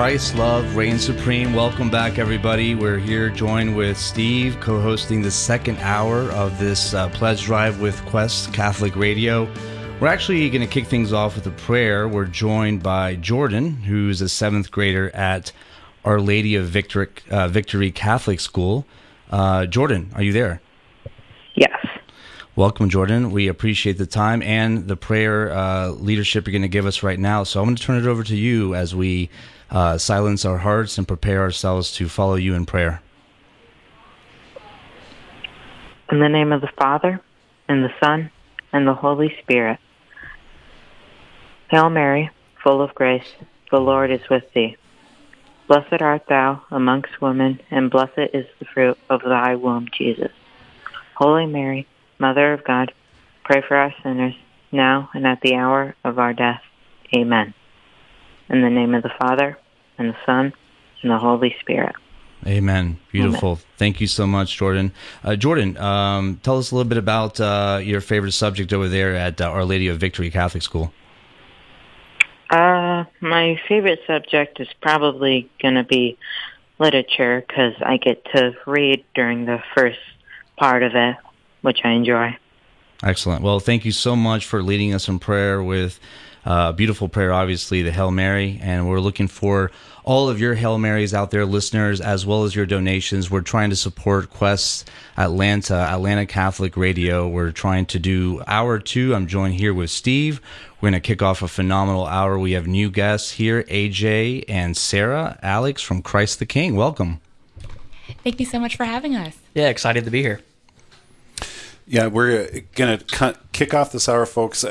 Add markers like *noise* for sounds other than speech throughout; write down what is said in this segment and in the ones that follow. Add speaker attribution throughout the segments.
Speaker 1: Christ love reigns supreme. Welcome back, everybody. We're here joined with Steve, co hosting the second hour of this uh, pledge drive with Quest Catholic Radio. We're actually going to kick things off with a prayer. We're joined by Jordan, who's a seventh grader at Our Lady of Victory, uh, Victory Catholic School. Uh, Jordan, are you there?
Speaker 2: Yes.
Speaker 1: Welcome, Jordan. We appreciate the time and the prayer uh, leadership you're going to give us right now. So I'm going to turn it over to you as we uh, silence our hearts and prepare ourselves to follow you in prayer.
Speaker 2: In the name of the Father, and the Son, and the Holy Spirit. Hail Mary, full of grace, the Lord is with thee. Blessed art thou amongst women, and blessed is the fruit of thy womb, Jesus. Holy Mary, Mother of God, pray for us sinners, now and at the hour of our death. Amen. In the name of the Father, and the Son, and the Holy Spirit.
Speaker 1: Amen. Beautiful. Amen. Thank you so much, Jordan. Uh, Jordan, um, tell us a little bit about uh, your favorite subject over there at uh, Our Lady of Victory Catholic School.
Speaker 2: Uh, my favorite subject is probably going to be literature because I get to read during the first part of it, which I enjoy.
Speaker 1: Excellent. Well, thank you so much for leading us in prayer with uh, beautiful prayer, obviously, the Hail Mary. And we're looking for all of your Hail Marys out there, listeners, as well as your donations. We're trying to support Quest Atlanta, Atlanta Catholic Radio. We're trying to do hour two. I'm joined here with Steve. We're going to kick off a phenomenal hour. We have new guests here, AJ and Sara, Alix from Christ the King. Welcome.
Speaker 3: Thank you so much for having us.
Speaker 4: Yeah, excited to be here.
Speaker 5: Yeah, we're going to kick off this hour, folks,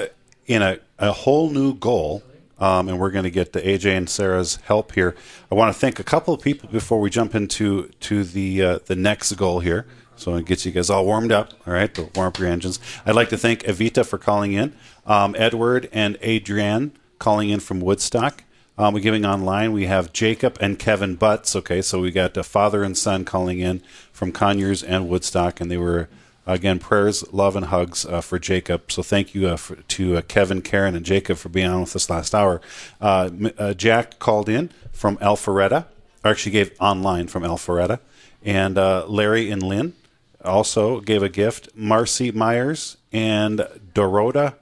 Speaker 5: in a, a whole new goal. Um, and we're going to get the AJ and Sara's help here. I want to thank a couple of people before we jump into to the uh, the next goal here. So it gets you guys all warmed up. All right, to warm up your engines. I'd like to thank Evita for calling in, um, Edward and Adrienne calling in from Woodstock. Um, we're giving online. We have Jacob and Kevin Butts. Okay, so we got a father and son calling in from Conyers and Woodstock, and they were Again, prayers, love, and hugs uh, for Jacob. So thank you uh, for, to uh, Kevin, Karen, and Jacob for being on with us last hour. Uh, Jack called in from Alpharetta, or actually gave online from Alpharetta. And Larry and Lynn also gave a gift. Marcy Myers and Dorota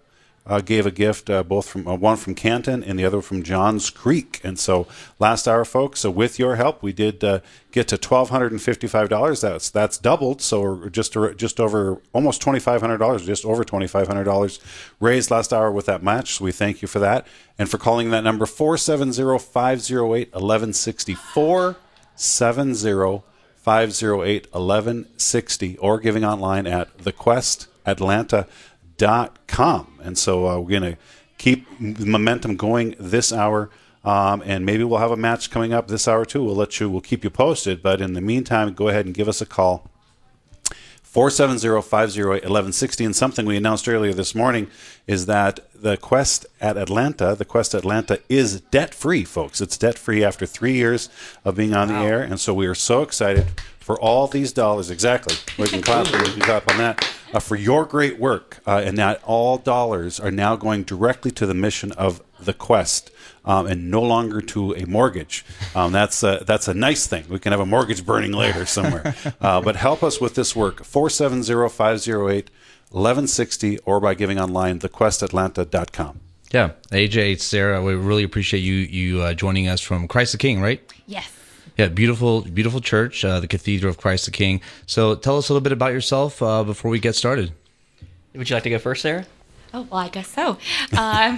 Speaker 5: uh, gave a gift, uh, both from uh, one from Canton and the other from Johns Creek. And so, last hour, folks, so with your help, we did uh, get to twelve hundred and fifty-five dollars. That's that's doubled. So just just over almost twenty-five hundred dollars, just over twenty-five hundred dollars raised last hour with that match. So we thank you for that and for calling that number 470-508-1160 470 508 1160 or giving online at the Quest Atlanta com. And so uh, we're going to keep momentum going this hour. Um, and maybe we'll have a match coming up this hour too. We'll let you, we'll keep you posted. But in the meantime, go ahead and give us a call. 470-508-1160 and something we announced earlier this morning is that the quest at atlanta the quest atlanta is debt free folks it's debt free after three years of being on wow. the air and so we are so excited for all these dollars exactly we can clap we can clap on that uh, for your great work, uh, and that all dollars are now going directly to the mission of the quest. Um, and no longer to a mortgage. Um, that's a, that's a nice thing. We can have a mortgage burning later somewhere. *laughs* Uh, but help us with this work 470 508 1160 or by giving online thequestatlanta.com.
Speaker 1: Yeah, AJ, Sara, we really appreciate you you uh, joining us from Christ the King, right?
Speaker 3: Yes.
Speaker 1: Yeah, beautiful, beautiful church, uh, the Cathedral of Christ the King. So, tell us a little bit about yourself uh, before we get started.
Speaker 4: Would you like to go first, Sara?
Speaker 3: Oh, well, I guess so. Um, *laughs*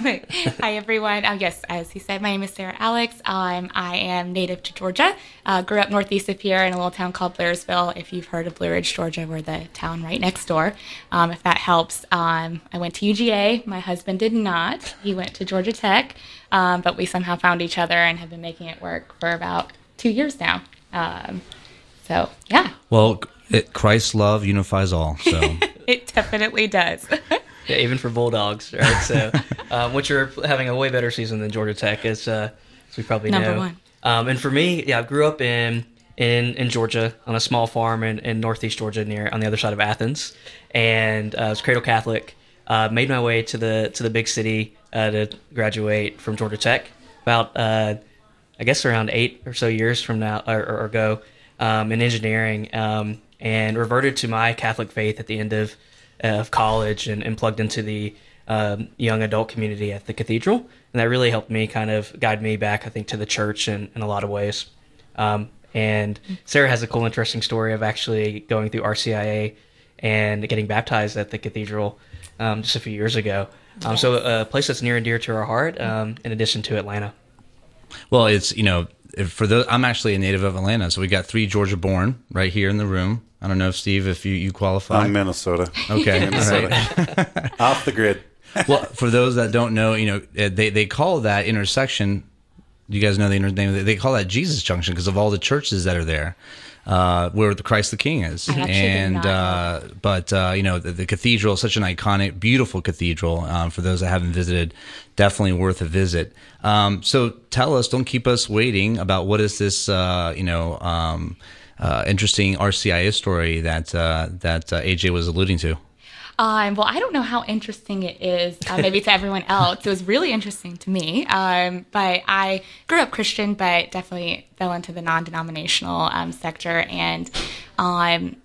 Speaker 3: hi, everyone. Oh, yes, as he said, my name is Sara Alix. Um, I am native to Georgia. Uh, grew up northeast of here in a little town called Blairsville. If you've heard of Blue Ridge, Georgia, we're the town right next door. Um, if that helps, um, I went to UGA. My husband did not. He went to Georgia Tech, um, but we somehow found each other and have been making it work for about two years now. Um, so yeah.
Speaker 1: Well, it, Christ's love unifies all. So *laughs*
Speaker 3: it definitely does. *laughs*
Speaker 4: yeah, even for Bulldogs, right? So, *laughs* um, which are having a way better season than Georgia Tech, as, uh, as we probably
Speaker 3: Number
Speaker 4: know.
Speaker 3: one.
Speaker 4: Um, and for me, yeah, I grew up in in in Georgia on a small farm in, in northeast Georgia, near on the other side of Athens, and uh, I was cradle Catholic. Uh, made my way to the to the big city uh, to graduate from Georgia Tech. About uh, I guess around eight or so years from now or, or ago um, in engineering, um, and reverted to my Catholic faith at the end of of college and, and plugged into the um, young adult community at the cathedral, and that really helped me kind of guide me back, I think, to the church in, in a lot of ways. Um, and Sara has a cool, interesting story of actually going through RCIA and getting baptized at the cathedral um, just a few years ago. Um, So a place that's near and dear to our heart, um, in addition to Atlanta.
Speaker 1: Well, it's you know if for the I'm actually a native of Atlanta, so we got three Georgia born right here in the room. I don't know if Steve, if you you qualify.
Speaker 5: I'm Minnesota.
Speaker 1: okay, *laughs*
Speaker 5: Minnesota. *laughs* Off the grid.
Speaker 1: well, for those that don't know, you know, uh, they they call that intersection. You guys know the name. They call that Jesus Junction because of all the churches that are there, uh, where the Christ the King is.
Speaker 3: I actually did
Speaker 1: and uh, but uh, you know, the, the cathedral is such an iconic, beautiful cathedral. Um, for those that haven't visited, definitely worth a visit. Um, so tell us, don't keep us waiting about what is this, uh, you know. Um, uh, interesting RCIA story that uh, that uh, AJ was alluding to.
Speaker 3: Um, well, I don't know how interesting it is, uh, maybe to everyone else. It was really interesting to me. Um, but I grew up Christian, but definitely fell into the non denominational um, sector. And um,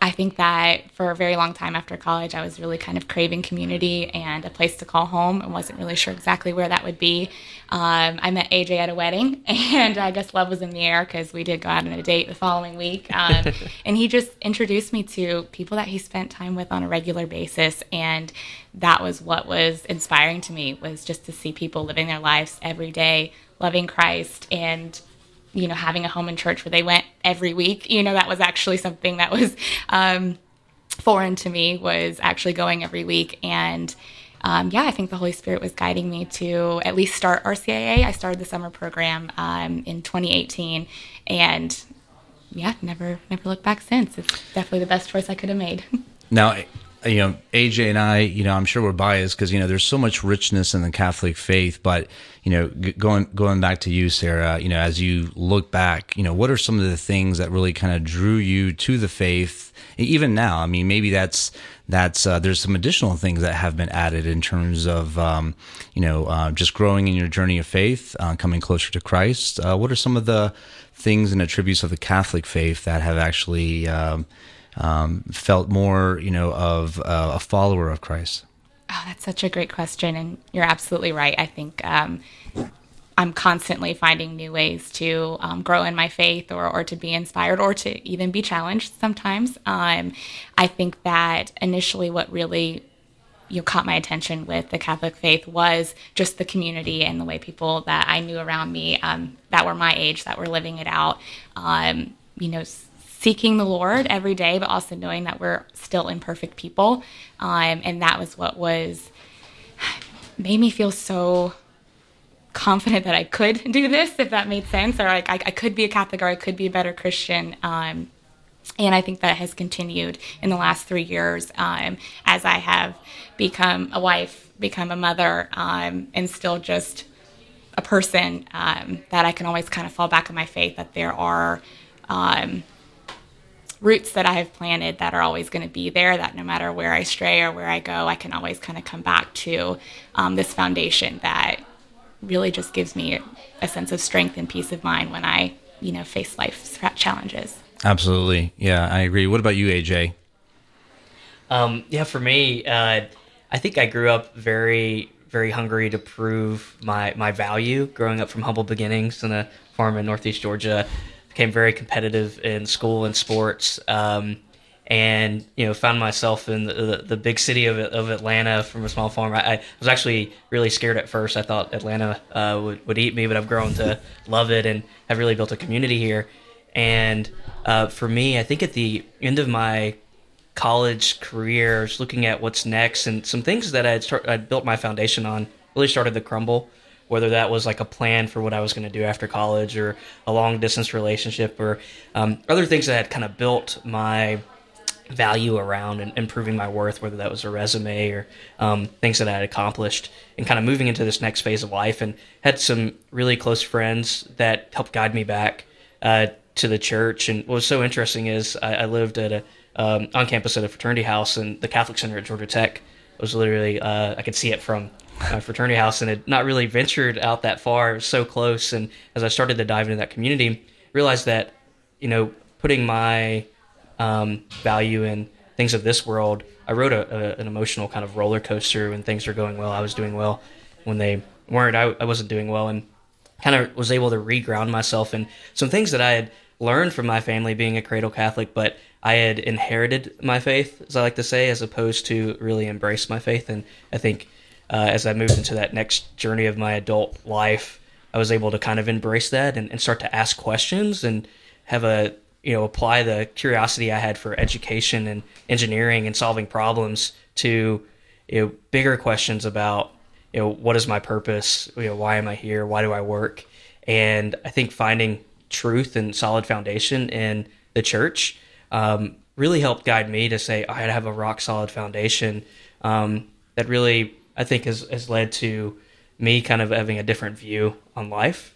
Speaker 3: I think that for a very long time after college, I was really kind of craving community and a place to call home and wasn't really sure exactly where that would be. Um, I met AJ at a wedding, *laughs* and I guess love was in the air because we did go out on a date the following week. Um, *laughs* and he just introduced me to people that he spent time with on a regular basis. And that was what was inspiring to me was just to see people living their lives every day, loving Christ and you know, having a home in church where they went every week, you know, that was actually something that was um, foreign to me was actually going every week. And um, yeah, I think the Holy Spirit was guiding me to at least start RCIA. I started the summer program um, in 2018 and yeah, never, never looked back since. It's definitely the best choice I could have made. *laughs*
Speaker 1: Now, you know, AJ and I, you know, I'm sure we're biased because you know there's so much richness in the Catholic faith. But you know, g- going going back to you, Sara, you know, as you look back, you know, what are some of the things that really kind of drew you to the faith? Even now, I mean, maybe that's that's uh, there's some additional things that have been added in terms of um, you know uh, just growing in your journey of faith, uh, coming closer to Christ. Uh, what are some of the things and attributes of the Catholic faith that have actually um, um, felt more, you know, of uh, a follower of Christ?
Speaker 3: Oh, that's such a great question, and you're absolutely right. I think um, I'm constantly finding new ways to um, grow in my faith, or or to be inspired, or to even be challenged. Sometimes, um, I think that initially, what really you know, caught my attention with the Catholic faith was just the community and the way people that I knew around me um, that were my age that were living it out. Um, you know, seeking the Lord every day, but also knowing that we're still imperfect people. Um, and that was what was *sighs* made me feel so confident that I could *laughs* do this, if that made sense, or like I, I could be a Catholic or I could be a better Christian. Um, and I think that has continued in the last three years um, as I have become a wife, become a mother, um, and still just a person um, that I can always kind of fall back on my faith that there are um, roots that I have planted that are always going to be there, that no matter where I stray or where I go, I can always kind of come back to um, this foundation that really just gives me a sense of strength and peace of mind when I, you know, face life's challenges.
Speaker 1: Absolutely. Yeah, I agree. What about you, AJ?
Speaker 4: Um, yeah, for me, uh, I think I grew up very, very hungry to prove my, my value. Growing up from humble beginnings in a farm in Northeast Georgia, became very competitive in school and sports, um, and you know found myself in the, the, the, big city of, of Atlanta from a small farm. I, I was actually really scared at first. I thought Atlanta uh, would would eat me, but I've grown to *laughs* love it and have really built a community here. And uh, for me, I think at the end of my college career, I was looking at what's next and some things that I had start, I'd built my foundation on really started to crumble. Whether that was like a plan for what I was going to do after college, or a long distance relationship, or um, other things that had kind of built my value around and improving my worth, whether that was a resume or um, things that I had accomplished, and kind of moving into this next phase of life. And had some really close friends that helped guide me back uh, to the church. And what was so interesting is I, I lived at a um, on campus at a fraternity house, and the Catholic Center at Georgia Tech was literally uh, I could see it from my fraternity house and had not really ventured out that far. So close. And as I started to dive into that community, realized that, you know, putting my um, value in things of this world, I rode a, a, an emotional kind of roller coaster when things were going well. I was doing well. When they weren't, I, I wasn't doing well. And kind of was able to reground myself in some things that I had learned from my family being a cradle Catholic, but I had inherited my faith, as I like to say, as opposed to really embrace my faith. And I think uh, as I moved into that next journey of my adult life, I was able to kind of embrace that and, and start to ask questions and have a you know apply the curiosity I had for education and engineering and solving problems to you know bigger questions about you know what is my purpose? You know why am I here? Why do I work? And I think finding truth and solid foundation in the church um, really helped guide me to say I have a rock solid foundation um, that really I think has, has led to me kind of having a different view on life,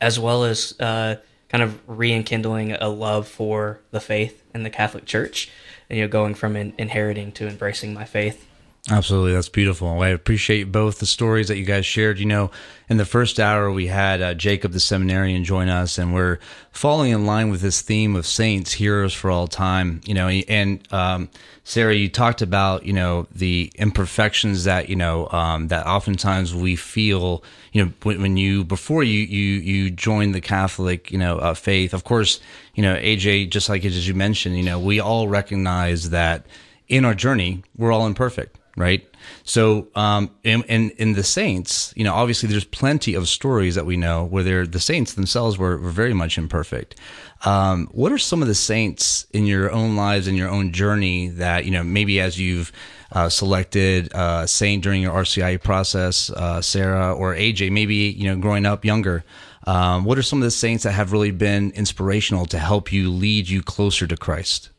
Speaker 4: as well as uh, kind of rekindling a love for the faith and the Catholic Church, and, you know, going from in, inheriting to embracing my faith.
Speaker 1: Absolutely, that's beautiful. I appreciate both the stories that you guys shared. You know, in the first hour, we had uh, Jacob the seminarian join us, and we're falling in line with this theme of saints, heroes for all time. You know, and um, Sara, you talked about you know the imperfections that you know um, that oftentimes we feel. You know, when, when, you before you you you joined the Catholic you know uh, faith. Of course, you know AJ, just like as you mentioned, you know, we all recognize that in our journey, we're all imperfect right? So, um, in, in, in the saints, you know, obviously there's plenty of stories that we know where they're, the saints themselves were, were very much imperfect. Um, what are some of the saints in your own lives and your own journey that you know maybe as you've uh, selected uh, saint during your RCIA process, uh, Sara or AJ, maybe you know growing up younger. Um, what are some of the saints that have really been inspirational to help you lead you closer to Christ?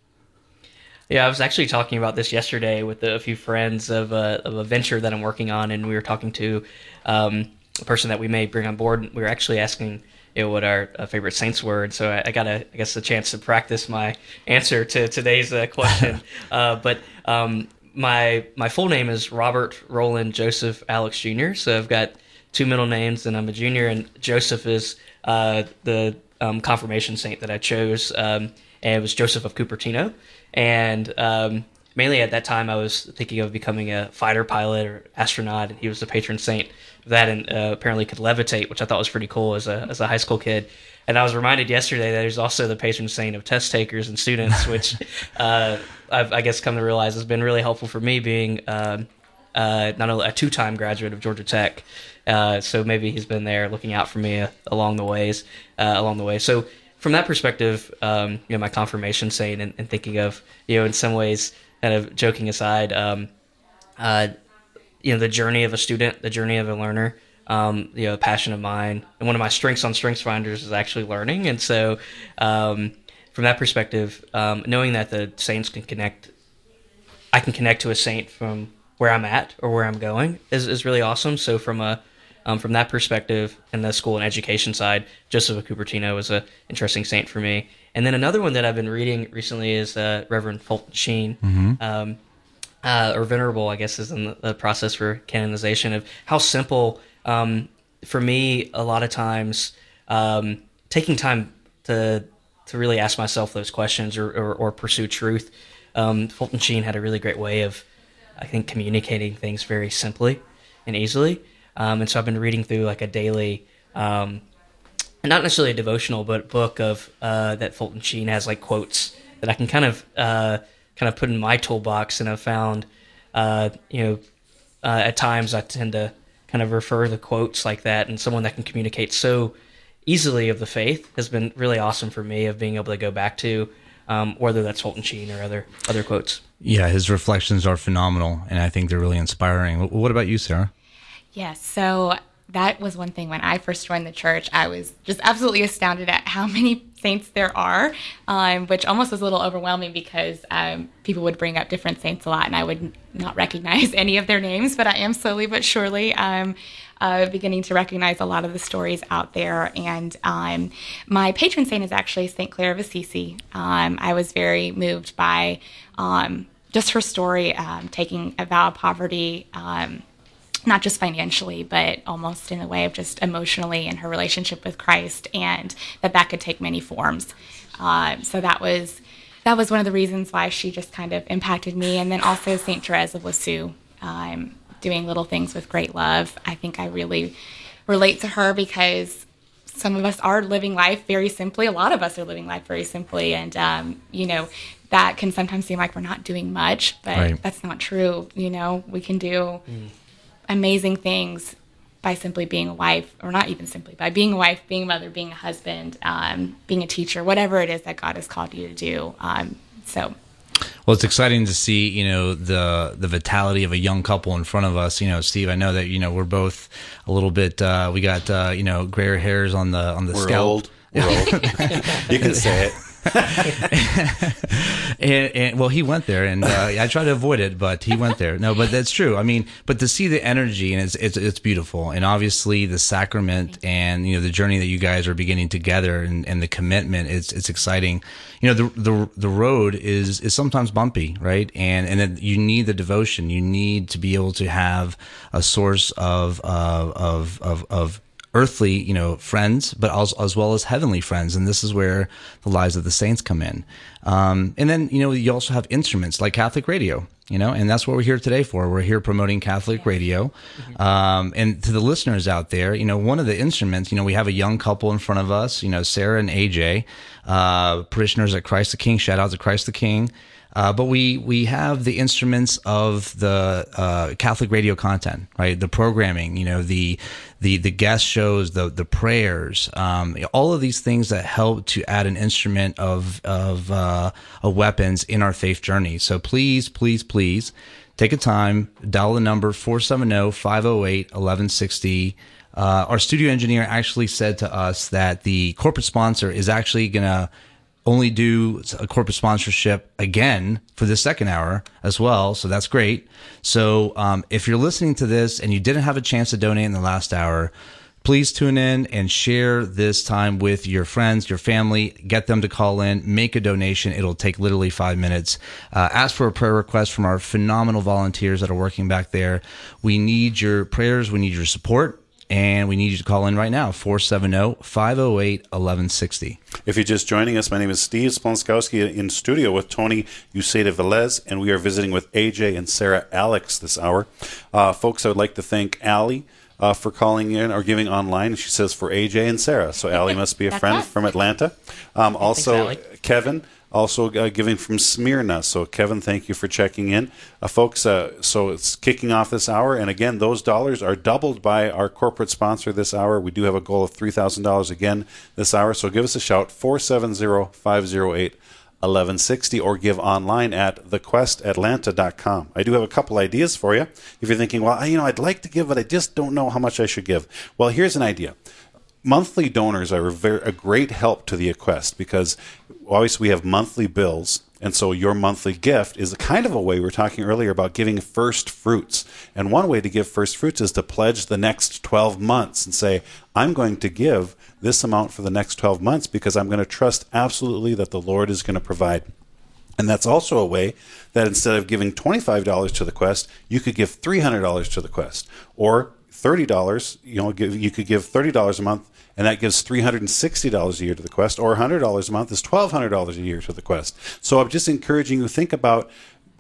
Speaker 4: Yeah, I was actually talking about this yesterday with a few friends of a, of a venture that I'm working on, and we were talking to um, a person that we may bring on board. And we were actually asking you know, what our uh, favorite saints were, and so I, I, got a, I guess, a chance to practice my answer to today's uh, question. *laughs* uh, but um, my my full name is Robert Roland Joseph Alix Jr. So I've got two middle names, and I'm a junior, and Joseph is uh, the um, confirmation saint that I chose, um, and it was Joseph of Cupertino. And um, mainly at that time, I was thinking of becoming a fighter pilot or astronaut, and he was the patron saint of that, and uh, apparently could levitate, which I thought was pretty cool as a as a high school kid. And I was reminded yesterday that he's also the patron saint of test takers and students, *laughs* which uh, I've, I guess come to realize has been really helpful for me being um, uh, not only a two time graduate of Georgia Tech. Uh, so maybe he's been there looking out for me uh, along the ways, uh, along the way. So from that perspective, um, you know, my confirmation saint and, and, thinking of, you know, in some ways, kind of joking aside, um, uh, you know, the journey of a student, the journey of a learner, um, you know, a passion of mine. And one of my strengths on Strengths Finders is actually learning. And so, um, from that perspective, um, knowing that the saints can connect, I can connect to a saint from where I'm at or where I'm going is, is really awesome. So from a um, from that perspective and the school and education side, Joseph of Cupertino was an interesting saint for me. And then another one that I've been reading recently is uh, Reverend Fulton Sheen, mm-hmm. um, uh, or Venerable, I guess, is in the, the, process for canonization of how simple, um, for me, a lot of times, um, taking time to to really ask myself those questions or, or, or pursue truth. Um, Fulton Sheen had a really great way of, I think, communicating things very simply and easily. Um, and so I've been reading through like a daily, um, not necessarily a devotional, but book of uh, that Fulton Sheen has like quotes that I can kind of uh, kind of put in my toolbox. And I've found, uh, you know, uh, at times I tend to kind of refer the quotes like that, and someone that can communicate so easily of the faith has been really awesome for me of being able to go back to. Um, whether that's Fulton Sheen or other other quotes.
Speaker 1: Yeah, his reflections are phenomenal, and I think they're really inspiring. What about you, Sara?
Speaker 3: Yes. So that was one thing when I first joined the church. I was just absolutely astounded at how many saints there are, um, which almost was a little overwhelming because um, people would bring up different saints a lot, and I would not recognize *laughs* any of their names. But I am slowly but surely um, uh, beginning to recognize a lot of the stories out there. And um, my patron saint is actually Saint Clare of Assisi. Um, I was very moved by um, just her story, taking a vow of poverty not just financially, but almost in a way of just emotionally in her relationship with Christ, and that that could take many forms. Uh, so that was that was one of the reasons why she just kind of impacted me. And then also Saint Therese of Lisieux, um, doing little things with great love. I think I really relate to her because some of us are living life very simply. A lot of us are living life very simply, and um, you know that can sometimes seem like we're not doing much, but
Speaker 1: Right.
Speaker 3: that's not true. You know, we can do amazing things by simply being a wife, or not even simply by being a wife, being a mother, being a husband, um, being a teacher, whatever it is that God has called you to do. Um, so
Speaker 1: Well, it's exciting to see, you know, the the vitality of a young couple in front of us. You know, Steve, I know that you know we're both a little bit. Uh, we got uh, you know grayer hairs on the on the
Speaker 5: We're
Speaker 1: scalp.
Speaker 5: old. We're old. *laughs* you can say it. *laughs*
Speaker 1: and, and well, he went there, and uh, I tried to avoid it, but he went there. No, but that's true. I mean, but to see the energy and it's it's it's beautiful, and obviously the sacrament and you know the journey that you guys are beginning together and, and the commitment. It's it's exciting. You know, the the the road is is sometimes bumpy, right? And and then you need the devotion. You need to be able to have a source of uh, of of of earthly, you know, friends, but as, as well as heavenly friends. And this is where the lives of the saints come in. Um, and then, you know, you also have instruments like Catholic radio, you know, and that's what we're here today for. We're here promoting Catholic radio. Um, and to the listeners out there, you know, one of the instruments, you know, we have a young couple in front of us, you know, Sara and AJ, uh, parishioners at Christ the King. Shout out to Christ the King. Uh, but we we have the instruments of the uh, Catholic radio content, right? The programming, you know, the the the guest shows, the the prayers, um, all of these things that help to add an instrument of of, uh, of weapons in our faith journey. So please, please, please take a time, dial the number 470-508-1160. Uh, our studio engineer actually said to us that the corporate sponsor is actually going to only do a corporate sponsorship again for the second hour as well. So that's great. So um, if you're listening to this and you didn't have a chance to donate in the last hour, please tune in and share this time with your friends, your family. Get them to call in, make a donation. It'll take literally five minutes. Uh, ask for a prayer request from our phenomenal volunteers that are working back there. We need your prayers. We need your support. And we need you to call in right now, 470 508 1160.
Speaker 5: If you're just joining us, my name is Steve Splonskowski in studio with Tony Uceda Velez, and we are visiting with AJ and Sara Alix this hour. Uh, folks, I would like to thank Allie uh, for calling in or giving online. She says for AJ and Sara. So Allie *laughs* must be a
Speaker 3: That's
Speaker 5: friend
Speaker 3: us.
Speaker 5: from Atlanta. Um, also,
Speaker 4: Allie.
Speaker 5: Kevin. Also uh, giving from Smyrna. So, Kevin, thank you for checking in. Uh, folks, uh, so it's kicking off this hour. And again, those dollars are doubled by our corporate sponsor this hour. We do have a goal of $3,000 again this hour. So, give us a shout 470 508 1160 or give online at thequestatlanta.com. I do have a couple ideas for you. If you're thinking, well, you know, I'd like to give, but I just don't know how much I should give. Well, here's an idea monthly donors are a, very, a great help to the Equest because obviously we have monthly bills. And so your monthly gift is kind of a way we were talking earlier about giving first fruits. And one way to give first fruits is to pledge the next 12 months and say, I'm going to give this amount for the next 12 months because I'm going to trust absolutely that the Lord is going to provide. And that's also a way that instead of giving $25 to the quest, you could give $300 to the quest or $30, you know, give, you could give $30 a month and that gives $360 a year to the quest or $100 a month is $1200 a year to the quest. So I'm just encouraging you think about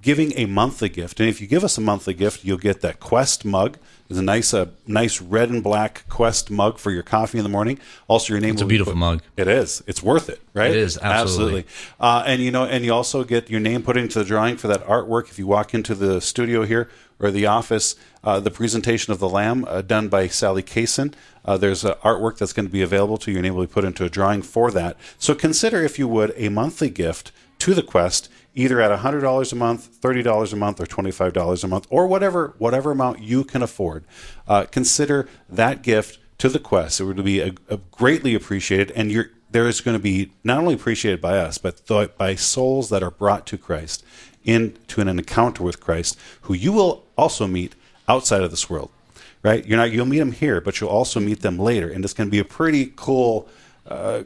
Speaker 5: giving a monthly gift. And if you give us a monthly gift, you'll get that Quest mug. It's a nice, uh, nice red and black Quest mug for your coffee in the morning. Also, your name.
Speaker 1: It's a beautiful
Speaker 5: put-
Speaker 1: mug.
Speaker 5: It is. It's worth it, right?
Speaker 1: It is, absolutely.
Speaker 5: Uh, and you know, and you also get your name put into the drawing for that artwork if you walk into the studio here or the office. Uh, the presentation of the lamb uh, done by Sally Kaysen. Uh, there's artwork that's going to be available to you. Name will be put into a drawing for that. So consider, if you would, a monthly gift to the quest, either at $100 a month, $30 a month, or $25 a month, or whatever whatever amount you can afford. Uh, consider that gift to the quest. It would be a, a greatly appreciated, and you're there is going to be not only appreciated by us, but th- by souls that are brought to Christ into an encounter with Christ, who you will also meet outside of this world. Right? You're not. You'll meet them here, but you'll also meet them later, and it's going to be a pretty cool uh,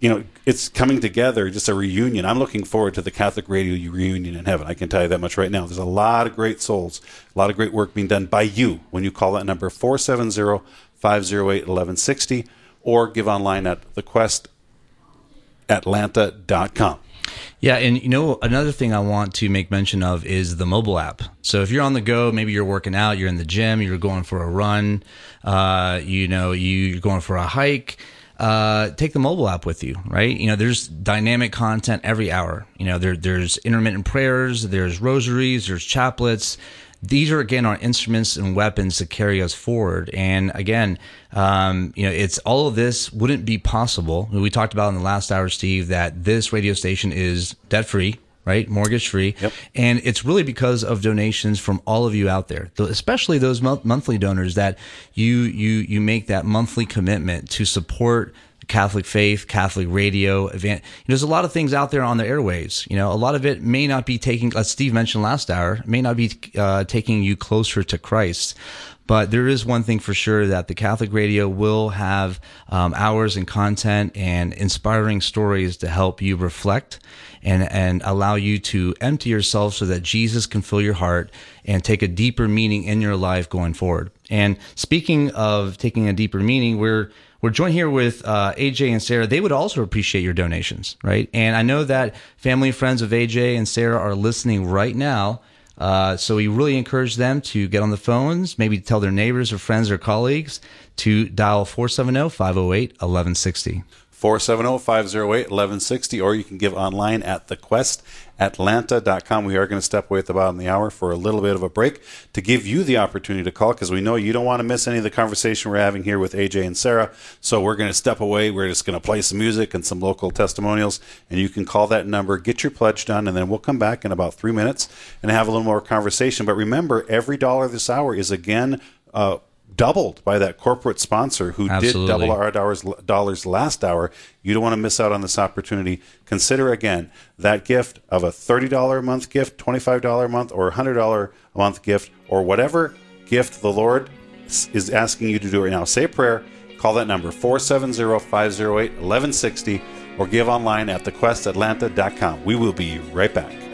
Speaker 5: you know, it's coming together, just a reunion. I'm looking forward to the Catholic radio reunion in heaven. I can tell you that much right now. There's a lot of great souls, a lot of great work being done by you when you call that number 470 508 1160 or give online at thequestatlanta.com.
Speaker 1: Yeah, and you know another thing I want to make mention of is the mobile app. So if you're on the go, maybe you're working out, you're in the gym, you're going for a run, uh, you know, you're going for a hike. Uh, take the mobile app with you, right? You know, there's dynamic content every hour. You know, there, there's intermittent prayers, there's rosaries, there's chaplets, these are again our instruments and weapons to carry us forward. And again, um, you know, it's all of this wouldn't be possible. We talked about in the last hour, Steve, that this radio station is debt free right? Mortgage free.
Speaker 5: Yep.
Speaker 1: And it's really because of donations from all of you out there, especially those monthly donors that you, you, you make that monthly commitment to support Catholic faith, Catholic radio, event. There's a lot of things out there on the airwaves. You know, a lot of it may not be taking, as Steve mentioned last hour, may not be uh, taking you closer to Christ. But there is one thing for sure that the Catholic radio will have um, hours and content and inspiring stories to help you reflect and, and allow you to empty yourself so that Jesus can fill your heart and take a deeper meaning in your life going forward. And speaking of taking a deeper meaning, we're we're joined here with uh, AJ and Sara. They would also appreciate your donations, right? And I know that family and friends of AJ and Sara are listening right now. Uh, so we really encourage them to get on the phones, maybe tell their neighbors or friends or colleagues to dial 470 508 1160.
Speaker 5: 470-508-1160 or you can give online at thequestatlanta.com we are going to step away at the bottom of the hour for a little bit of a break to give you the opportunity to call because we know you don't want to miss any of the conversation we're having here with aj and sara. So we're going to step away. We're just going to play some music and some local testimonials and you can call that number get your pledge done and then we'll come back in about three minutes and have a little more conversation. But remember every dollar this hour is again uh, doubled by that corporate sponsor who
Speaker 1: Absolutely.
Speaker 5: did double our dollars, dollars last hour. You don't want to miss out on this opportunity. Consider again that gift of a $30 a month gift, $25 a month, or $100 a month gift, or whatever gift the Lord is asking you to do right now. Say a prayer, call that number 470 508 1160, or give online at thequestatlanta.com. We will be right back.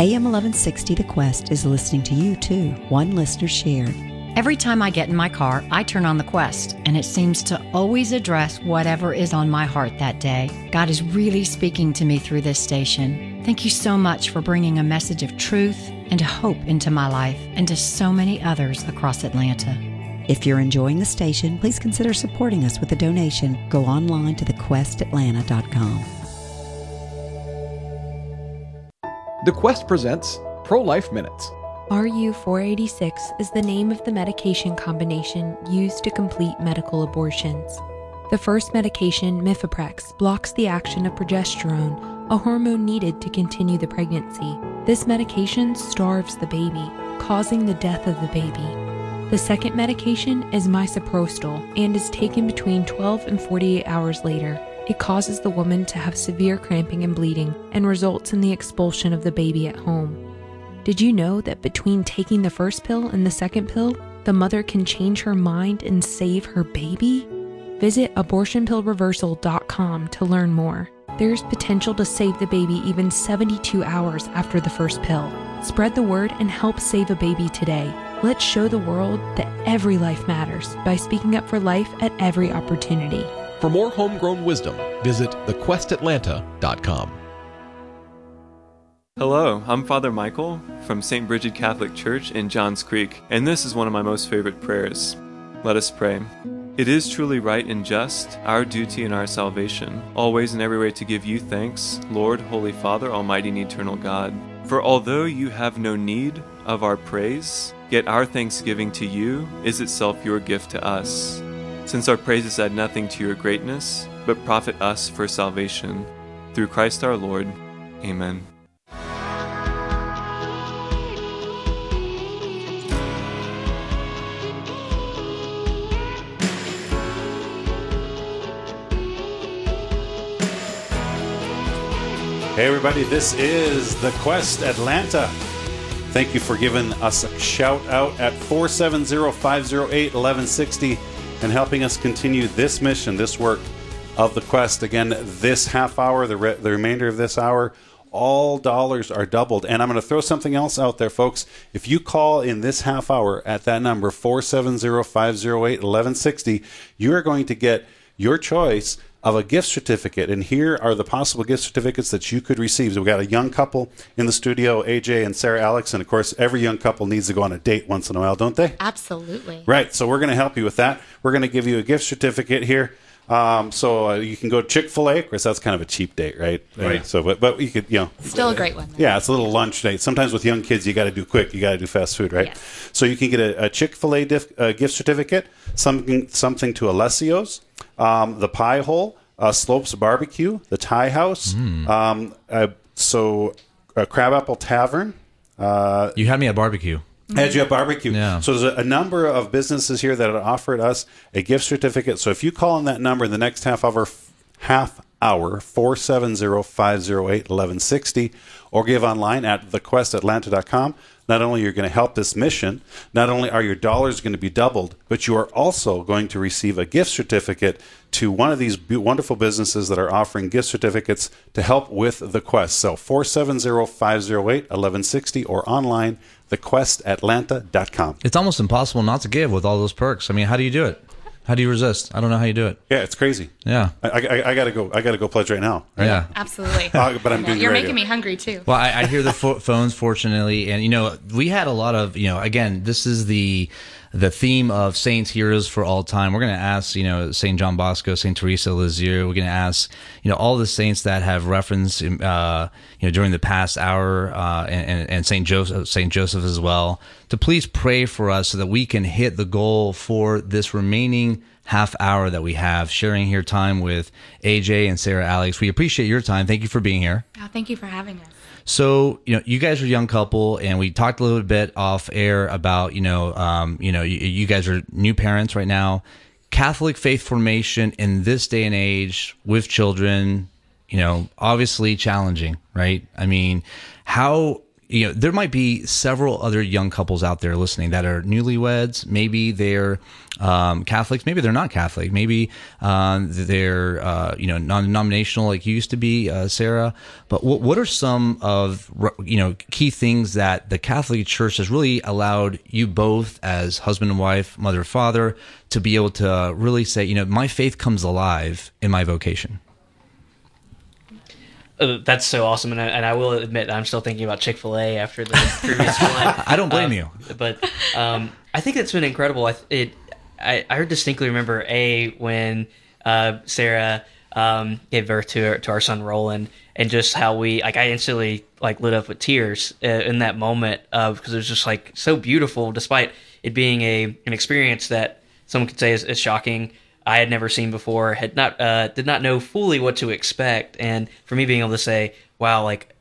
Speaker 6: AM 1160 The Quest is listening to you too, one listener shared.
Speaker 7: Every time I get in my car, I turn on the Quest, and it seems to always address whatever is on my heart that day. God is really speaking to me through this station. Thank you so much for bringing a message of truth and hope into my life and to so many others across Atlanta.
Speaker 6: If you're enjoying the station, please consider supporting us with a donation. Go online to thequestatlanta.com.
Speaker 8: The Quest presents Pro Life Minutes.
Speaker 9: RU 486 is the name of the medication combination used to complete medical abortions. The first medication, Mifeprex, blocks the action of progesterone, a hormone needed to continue the pregnancy. This medication starves the baby, causing the death of the baby. The second medication is misoprostol and is taken between 12 and 48 hours later. It causes the woman to have severe cramping and bleeding and results in the expulsion of the baby at home. Did you know that between taking the first pill and the second pill, the mother can change her mind and save her baby? Visit abortionpillreversal.com to learn more. There's potential to save the baby even 72 hours after the first pill. Spread the word and help save a baby today. Let's show the world that every life matters by speaking up for life at every opportunity.
Speaker 8: For more homegrown wisdom, visit thequestatlanta.com.
Speaker 10: Hello, I'm Father Michael from St. Bridget Catholic Church in Johns Creek, and this is one of my most favorite prayers. Let us pray. It is truly right and just, our duty and our salvation, always and every way to give you thanks, Lord, Holy Father, Almighty and Eternal God. For although you have no need of our praise, yet our thanksgiving to you is itself your gift to us. Since our praises add nothing to your greatness, but profit us for salvation. Through Christ our Lord. Amen.
Speaker 5: Hey, everybody, this is The Quest Atlanta. Thank you for giving us a shout out at 470 508 1160 and helping us continue this mission, this work of The Quest. Again, this half hour, the, re- the remainder of this hour, all dollars are doubled. And I'm going to throw something else out there, folks. If you call in this half hour at that number, 470 508 1160, you are going to get your choice of a gift certificate. And here are the possible gift certificates that you could receive. So we got a young couple in the studio, AJ and Sara Alix. And of course, every young couple needs to go on a date once in a while, don't they?
Speaker 3: Absolutely.
Speaker 5: Right. So we're going to help you with that. We're going to give you a gift certificate here. Um, so uh, you can go to Chick Fil A. Of course, that's kind of a cheap date, right?
Speaker 1: Right.
Speaker 5: So, but but you could, you know,
Speaker 3: Still a great one. though.
Speaker 5: yeah, it's a little lunch date. Sometimes with young kids, you got to do quick. You got to do fast food, right?
Speaker 3: Yes.
Speaker 5: So you can get a, a Chick Fil A dif- uh, gift certificate, something something to Alessio's, um, the Pie Hole, uh, Slopes Barbecue, the Thai House. Um, uh, so uh, Crabapple Tavern. Uh,
Speaker 1: You had me at barbecue.
Speaker 5: Edge Up Barbecue.
Speaker 1: Yeah.
Speaker 5: So there's a, a number of businesses here that have offered us a gift certificate. So if you call on that number in the next half hour, half hour, 470-508-1160, or give online at thequestatlanta.com, not only you're going to help this mission, not only are your dollars going to be doubled, but you are also going to receive a gift certificate to one of these wonderful businesses that are offering gift certificates to help with the quest. So 470-508-1160 or online thequestatlanta.com.
Speaker 1: It's almost impossible not to give with all those perks. I mean, how do you do it? How do you resist? I don't know how you do it.
Speaker 5: Yeah, it's crazy.
Speaker 1: Yeah.
Speaker 5: I, I, I gotta go. I gotta go pledge right now. Right?
Speaker 1: Yeah.
Speaker 3: Absolutely. *laughs*
Speaker 5: Uh, but I'm
Speaker 3: I
Speaker 5: doing
Speaker 3: You're making me hungry too.
Speaker 1: Well, I, I hear the pho- phones, fortunately, and you know, we had a lot of, you know, again, this is the the theme of saints, heroes for all time. We're going to ask, you know, Saint John Bosco, Saint Teresa Lisieux. We're going to ask, you know, all the saints that have reference, uh, you know, during the past hour, uh, and, and Saint Joseph, Saint Joseph as well, to please pray for us so that we can hit the goal for this remaining half hour that we have sharing here time with AJ and Sara Alix. We appreciate your time. Thank you for being here.
Speaker 3: Oh, thank you for having us.
Speaker 1: So, you know, you guys are a young couple, and we talked a little bit off air about, you know, um, you know, you, you guys are new parents right now. Catholic faith formation in this day and age with children, you know, obviously challenging, right? I mean, how you know there might be several other young couples out there listening that are newlyweds. Maybe they're um, Catholics. Maybe they're not Catholic. Maybe um, they're uh, you know non-denominational like you used to be, uh, Sara. But what what are some of you know key things that the Catholic Church has really allowed you both as husband and wife, mother and father, to be able to really say, you know, my faith comes alive in my vocation.
Speaker 4: Uh, that's so awesome, and I, and I will admit I'm still thinking about Chick Fil A after the *laughs* previous one.
Speaker 1: I don't blame
Speaker 4: Um,
Speaker 1: you.
Speaker 4: but um, I think it's been incredible. I, it, I, I distinctly remember a when uh, Sara um, gave birth to our, to our son Roland, and just how we like I instantly like lit up with tears uh, in that moment uh, because it was just like so beautiful, despite it being a an experience that someone could say is, is shocking. I had never seen before, had not uh, did not know fully what to expect, and for me being able to say, "Wow, like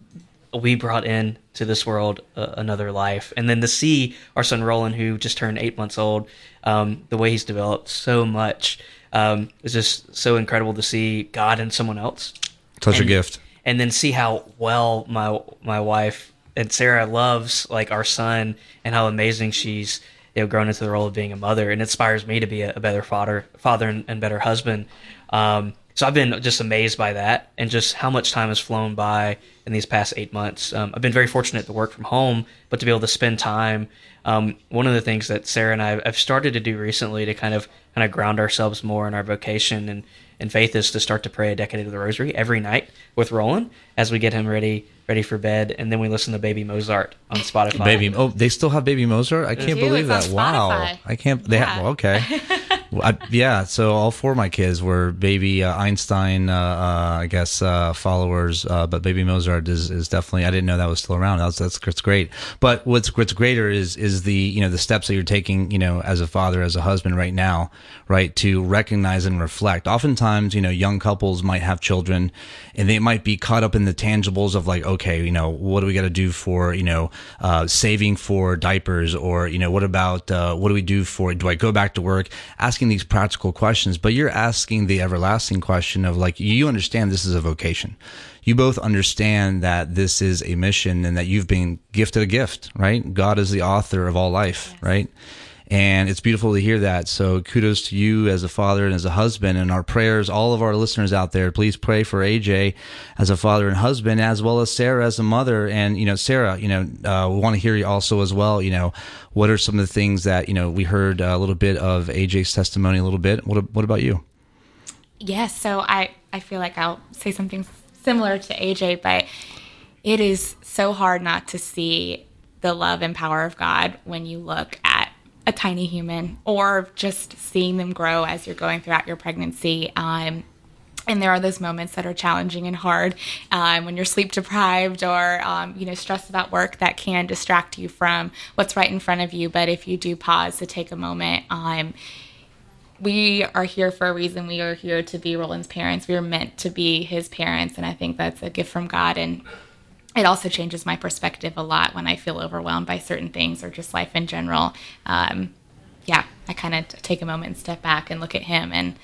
Speaker 4: we brought in to this world uh, another life," and then to see our son Roland, who just turned eight months old, um, the way he's developed so much um, is just so incredible to see God in someone else.
Speaker 1: Such a gift.
Speaker 4: and then see how well my my wife and Sara loves like our son and how amazing she's you know grown into the role of being a mother and inspires me to be a, a better father father and, and better husband. Um, so I've been just amazed by that and just how much time has flown by in these past eight months. Um, I've been very fortunate to work from home but to be able to spend time um, one of the things that Sara and I have started to do recently to kind of kind of ground ourselves more in our vocation and and faith is to start to pray a decade of the rosary every night with Roland as we get him ready ready for bed, and then we listen to Baby Mozart on Spotify.
Speaker 1: Baby, oh, they still have Baby Mozart. I can't
Speaker 3: do.
Speaker 1: believe
Speaker 3: It's
Speaker 1: that.
Speaker 3: on
Speaker 1: Wow, I can't. They
Speaker 3: Yeah.
Speaker 1: have, well, okay. *laughs* I, yeah, so all four of my kids were Baby uh, Einstein, uh, uh, I guess, uh, followers. Uh, but Baby Mozart is, is definitely. I didn't know that was still around. That's that's, that's great. But what's what's greater is is the you know the steps that you're taking, you know, as a father, as a husband, right now, right, to recognize and reflect. Oftentimes, you know, young couples might have children, and they might be caught up in the tangibles of like, okay, you know, what do we got to do for you know uh, saving for diapers, or you know, what about what do we do for? Do I go back to work? Asking asking these practical questions, but you're asking the everlasting question of like, you understand this is a vocation. You both understand that this is a mission and that you've been gifted a gift, right? God is the author of all life, yes. right? And it's beautiful to hear that. So kudos to you as a father and as a husband and our prayers, all of our listeners out there, please pray for AJ as a father and husband, as well as Sara as a mother. And, you know, Sara, you know, uh, we want to hear you also as well, you know, what are some of the things that, you know, we heard a little bit of AJ's testimony a little bit. What, what about you?
Speaker 3: Yes. So I, I feel like I'll say something similar to AJ, but it is so hard not to see the love and power of God when you look at a tiny human or just seeing them grow as you're going throughout your pregnancy. Um, and there are those moments that are challenging and hard um, when you're sleep deprived or um, you know stressed about work that can distract you from what's right in front of you. But if you do pause to take a moment um, we are here for a reason. We are here to be roland's parents. We are meant to be his parents. And i think that's a gift from god. And it also changes my perspective a lot when I feel overwhelmed by certain things or just life in general. Um, yeah, I kind of take a moment and step back and look at him, and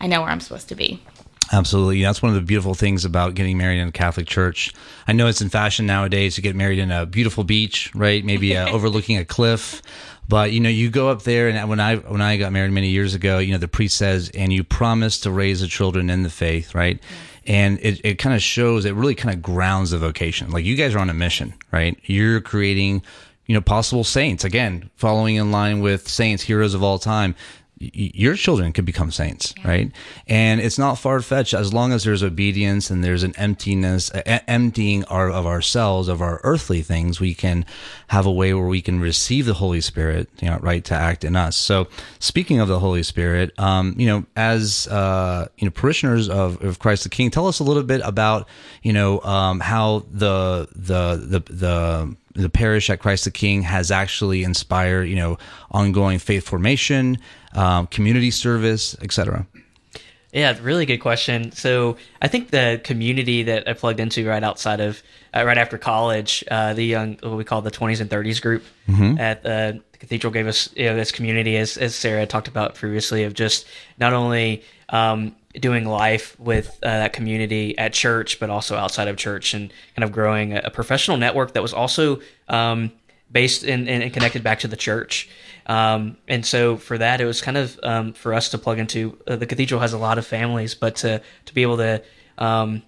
Speaker 3: I know where I'm supposed to be.
Speaker 1: Absolutely. That's one of the beautiful things about getting married in a Catholic church. I know it's in fashion nowadays to get married in a beautiful beach, right? Maybe uh, *laughs* overlooking a cliff. But you know, you go up there, and when I when I got married many years ago, you know, the priest says, "And you promise to raise the children in the faith," right? And it, it kind of shows it really kind of grounds the vocation. Like you guys are on a mission right? You're creating you know possible saints. Again following in line with saints heroes of all time your children could become saints, yeah. right? And it's not far fetched as long as there's obedience and there's an emptiness, emptying our, of ourselves, of our earthly things, we can have a way where we can receive the Holy Spirit, you know, right, to act in us. So, speaking of the Holy Spirit, um, you know, as uh, you know, parishioners of, of Christ the King, tell us a little bit about, you know, um, how the the the the the parish at Christ the King has actually inspired, you know, ongoing faith formation, um, community service, etc.
Speaker 4: Yeah, really good question. So I think the community that I plugged into right outside of, uh, right after college, uh, the young, what we call the 20s and 30s group mm-hmm. at the cathedral gave us you know, this community, as, as Sara talked about previously, of just not only um, doing life with uh, that community at church, but also outside of church, and kind of growing a, professional network that was also um, based in, and connected back to the church. Um, and so for that, it was kind of um, for us to plug into. Uh, the cathedral has a lot of families, but to to be able to um,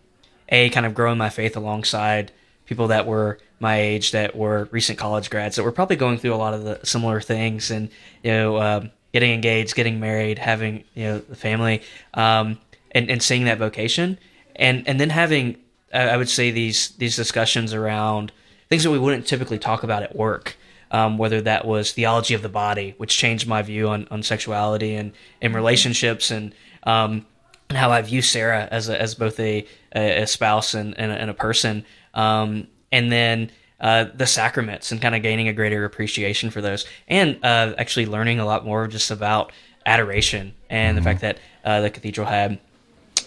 Speaker 4: a kind of grow in my faith alongside people that were my age that were recent college grads that were probably going through a lot of the similar things and you know um, getting engaged, getting married, having you know the family, um, and and seeing that vocation, and and then having I would say these these discussions around things that we wouldn't typically talk about at work. Um, whether that was theology of the body, which changed my view on, on sexuality and, and relationships, and um, and how I view Sara as a, as both a, a spouse and, and, and a person, um, and then uh, the sacraments and kind of gaining a greater appreciation for those, and uh, actually learning a lot more just about adoration and mm-hmm. the fact that uh, the cathedral had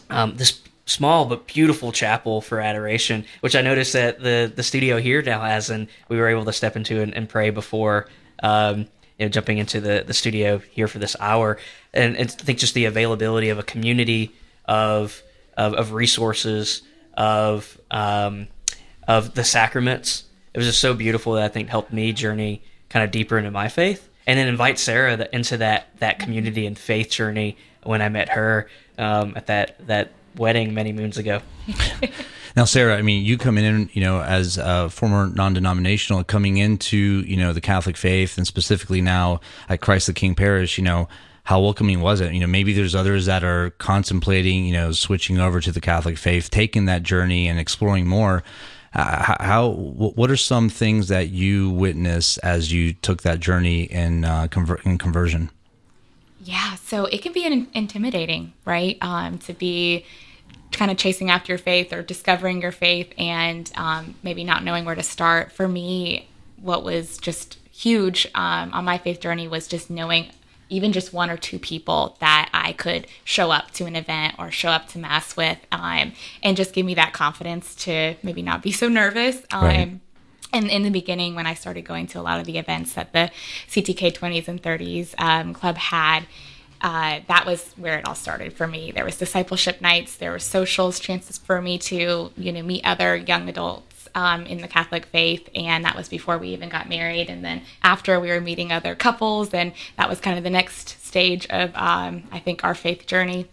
Speaker 4: um, this small but beautiful chapel for adoration, which I noticed that the the studio here now has, and we were able to step into and, and pray before. Um, you know, jumping into the, the studio here for this hour, and, and I think just the availability of a community of of, of resources, of um, of the sacraments, it was just so beautiful that I think helped me journey kind of deeper into my faith, and then invite Sara into that that community and faith journey when I met her um, at that that wedding many moons ago. *laughs*
Speaker 1: now, Sara, I mean, you come in, you know, as a former non-denominational, coming into you know the Catholic faith, and specifically now at Christ the King Parish, you know. How welcoming was it? You know, maybe there's others that are contemplating, you know, switching over to the Catholic faith, taking that journey and exploring more how what are some things that you witnessed as you took that journey in uh, conver- in conversion?
Speaker 3: Yeah, so it can be intimidating, right? Um, to be kind of chasing after your faith or discovering your faith and um, maybe not knowing where to start. For me, what was just huge um, on my faith journey was just knowing even just one or two people that I could show up to an event or show up to mass with, um, and just give me that confidence to maybe not be so nervous. Um, right. And in the beginning, when I started going to a lot of the events that the CTK 20s and 30s um, club had, uh, that was where it all started for me. There was discipleship nights, there were socials, chances for me to you know meet other young adults um, in the Catholic faith, and that was before we even got married. And then after we were meeting other couples, and that was kind of the next stage of um, I think our faith journey.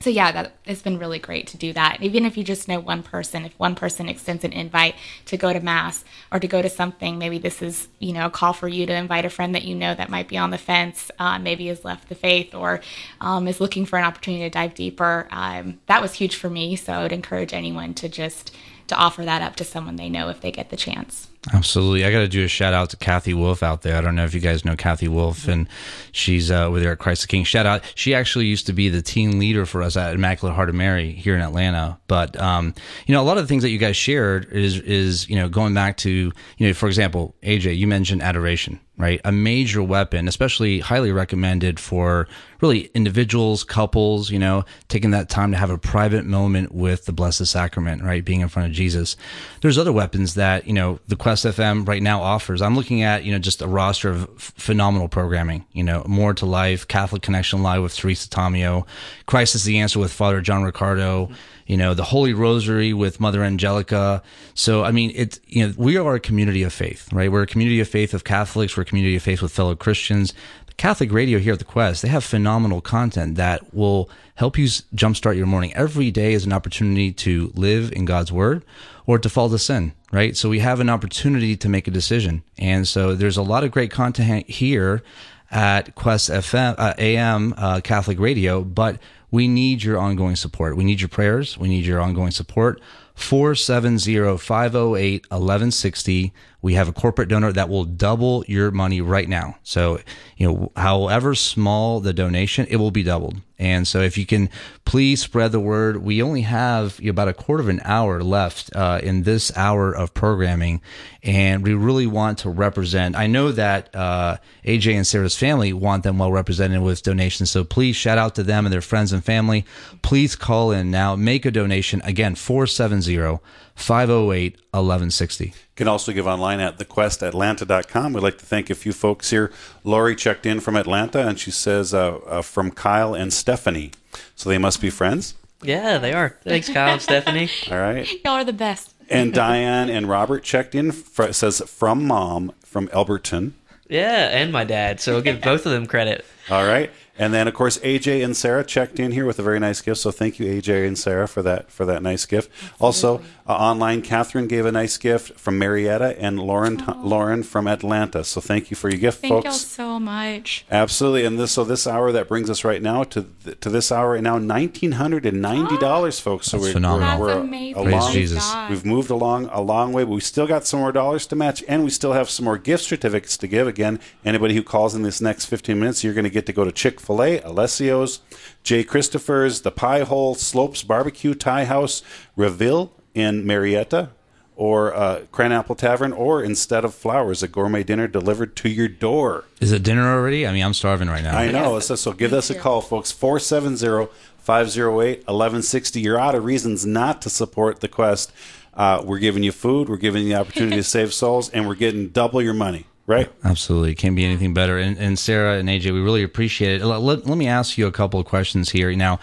Speaker 3: So yeah that it's been really great to do that. Even if you just know one person if one person extends an invite to go to mass or to go to something maybe this is you know a call for you to invite a friend that you know that might be on the fence uh, maybe has left the faith or um, is looking for an opportunity to dive deeper um, that was huge for me. So i would encourage anyone to just to offer that up to someone they know if they get the chance
Speaker 1: Absolutely. I got to do a shout out to Kathy Wolf out there. I don't know if you guys know Kathy Wolf, and she's uh, with her at Christ the King. Shout out. She actually used to be the team leader for us at Immaculate Heart of Mary here in Atlanta. But, um, you know, a lot of the things that you guys shared is, is, you know, going back to, you know, for example, AJ, you mentioned adoration right? A major weapon, especially highly recommended for really individuals, couples, you know, taking that time to have a private moment with the Blessed Sacrament, right? Being in front of Jesus. There's other weapons that, you know, the Quest FM right now offers. I'm looking at, you know, just a roster of phenomenal programming, you know, More to Life, Catholic Connection Live with Teresa Tomeo, Christ is the Answer with Father John Riccardo. You know, the Holy Rosary with Mother Angelica. So, I mean, it's, you know, we are a community of faith, right? We're a community of faith of Catholics. We're a community of faith with fellow Christians. Catholic radio here at the Quest, they have phenomenal content that will help you jumpstart your morning. Every day is an opportunity to live in God's word or to fall to sin, right? So we have an opportunity to make a decision. And so there's a lot of great content here at Quest FM, uh, AM, uh, Catholic Radio, but we need your ongoing support. We need your prayers. We need your ongoing support. 470 508 1160. We have a corporate donor that will double your money right now. So, you know, however small the donation, it will be doubled. And so, if you can please spread the word, we only have about a quarter of an hour left uh, in this hour of programming, and we really want to represent. I know that uh, AJ and Sara's family want them well represented with donations. So, please shout out to them and their friends and family. Please call in now, make a donation. Again, 470 508 1160. You
Speaker 5: can also give online at thequestatlanta.com. We'd like to thank a few folks here. Lori checked in from Atlanta and she says uh, uh, from Kyle and Stephanie. So they must be friends?
Speaker 4: Yeah, they are. Thanks, Kyle and Stephanie. *laughs*
Speaker 5: All right.
Speaker 3: Y'all are the best.
Speaker 5: and Diane and Robert checked in, for, says from mom from Elberton.
Speaker 4: Yeah, and my dad. So we'll give both of them credit.
Speaker 5: All right. And then, of course, AJ and Sara checked in here with a very nice gift. So thank you, AJ and Sara, for that for that nice gift. Absolutely. Also, uh, online, Catherine gave a nice gift from Marietta and Lauren oh. Lauren from Atlanta. So thank you for your gift,
Speaker 3: thank
Speaker 5: folks.
Speaker 3: Thank you so much.
Speaker 5: Absolutely. And this so this hour that brings us right now to th- to this hour right now nineteen hundred and ninety dollars, oh. folks.
Speaker 1: So That's we're, phenomenal.
Speaker 3: We're, we're amazing.
Speaker 1: A, Praise Jesus.
Speaker 5: We've moved along a long way, but we still got some more dollars to match, and we still have some more gift certificates to give. Again, anybody who calls in this next fifteen minutes, you're going to get to go to Chick Fil A, Alessio's, J. Christopher's, The Pie Hole, Slopes Barbecue Thai House, Reville in Marietta, or uh, Apple Tavern, or instead of flowers, a gourmet dinner delivered to your door.
Speaker 1: Is it dinner already? I mean, I'm starving right now.
Speaker 5: I know. So, so give us a call, folks. 470 508 1160. You're out of reasons not to support the quest. Uh, we're giving you food, we're giving you the opportunity to *laughs* save souls, and we're getting double your money. Right.
Speaker 1: Absolutely. Can't be anything better. And, and Sara and AJ, we really appreciate it. Let, let me ask you a couple of questions here. Now,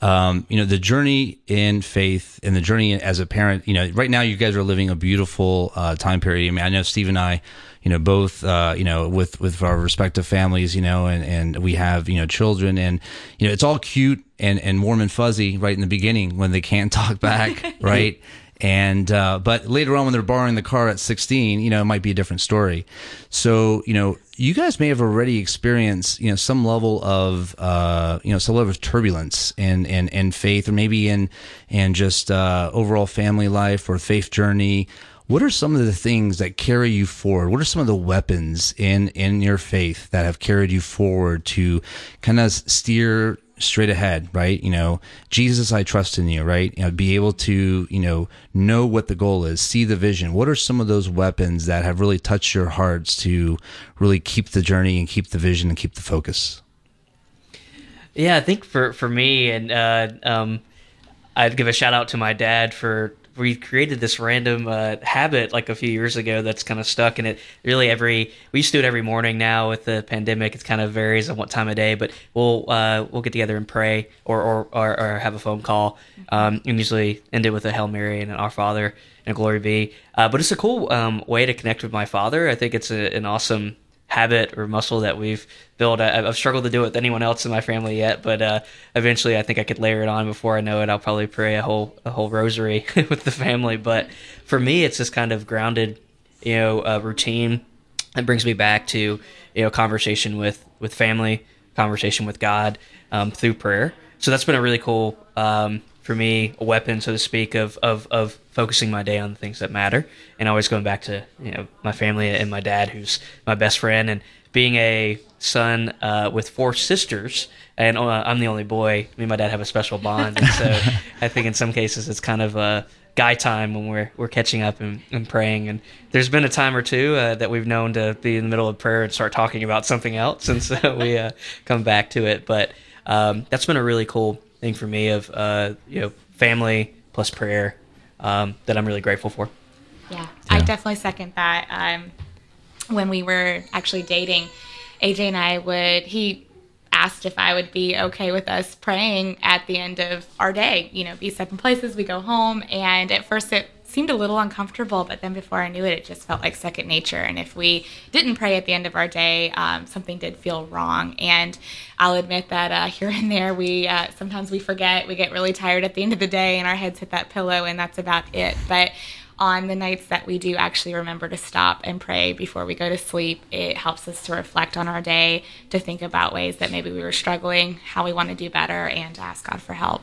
Speaker 1: um, you know, the journey in faith and the journey as a parent, you know, right now you guys are living a beautiful uh, time period. I mean, I know Steve and I, you know, both, uh, you know, with, with our respective families, you know, and, and we have, you know, children and, you know, it's all cute and, and warm and fuzzy right in the beginning when they can't *laughs* talk back, *laughs* right? And uh, but later on, when they're borrowing the car at 16, you know, it might be a different story. So you know, you guys may have already experienced you know some level of uh, you know some level of turbulence in in, in faith, or maybe in and just uh, overall family life or faith journey. What are some of the things that carry you forward? What are some of the weapons in in your faith that have carried you forward to kind of steer straight ahead, right? You know, Jesus, I trust in you, right? You know, be able to, you know, know what the goal is, see the vision. What are some of those weapons that have really touched your hearts to really keep the journey and keep the vision and keep the focus?
Speaker 4: Yeah, I think for for me, and uh, um, I'd give a shout out to my dad for we created this random uh, habit like a few years ago that's kind of stuck, and it really every we used to do it every morning. Now with the pandemic, it kind of varies on what time of day, but we'll uh, we'll get together and pray or or, or, or have a phone call, um, and usually end it with a Hail Mary and an Our Father and Glory Be. Uh, but it's a cool um, way to connect with my father. I think it's a, an awesome habit or muscle that we've built. I, have struggled to do it with anyone else in my family yet, but uh, eventually I think I could layer it on. Before I know it, I'll probably pray a whole a whole rosary *laughs* with the family. But for me, it's this kind of grounded, you know, uh, routine that brings me back to you know conversation with with family, conversation with God um, through prayer. So that's been a really cool um, for me a weapon, so to speak, of of of focusing my day on the things that matter, and always going back to you know my family and my dad, who's my best friend, and being a son uh, with four sisters, and uh, I'm the only boy. Me and my dad have a special bond, and so *laughs* I think in some cases it's kind of a guy time when we're we're catching up and, and praying. And there's been a time or two uh, that we've known to be in the middle of prayer and start talking about something else, and so we uh, come back to it. But um, that's been a really cool thing for me of uh, you know family plus prayer um, that I'm really grateful for.
Speaker 3: Yeah, yeah. I definitely second that. Um, when we were actually dating, AJ and I would he asked if I would be okay with us praying at the end of our day. You know, be seven places, we go home, and at first it seemed a little uncomfortable, but then before I knew it, it just felt like second nature. And if we didn't pray at the end of our day, um, something did feel wrong. And I'll admit that uh, *laughs* here and there, we uh, sometimes we forget, we get really tired at the end of the day, and our heads hit that pillow, and that's about it. But on the nights that we do actually remember to stop and pray before we go to sleep, it helps us to reflect on our day, to think about ways that maybe we were struggling, how we want to do better, and to ask God for help.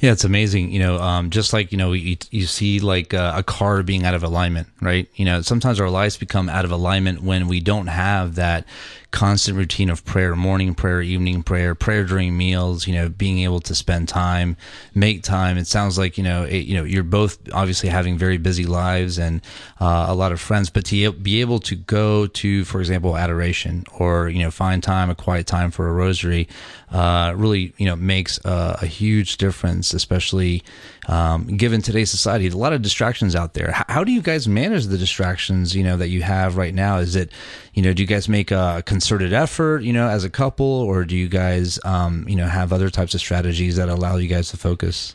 Speaker 1: Yeah, it's amazing. You know, um, just like you know, you, you see like uh, a car being out of alignment, right? You know, sometimes our lives become out of alignment when we don't have that constant routine of prayer, morning prayer, evening prayer, prayer during meals, you know, being able to spend time, make time. It sounds like, you know, it, you know, you're both obviously having very busy lives and uh, a lot of friends, but to be able to go to, for example, adoration or, you know, find time, a quiet time for a rosary, uh, really, you know, makes a, a huge difference, especially um, given today's society. A lot of distractions out there. How, how, do you guys manage the distractions, you know, that you have right now? Is it, you know, do you guys make a concerted effort, you know, as a couple, or do you guys, um, you know, have other types of strategies that allow you guys to focus?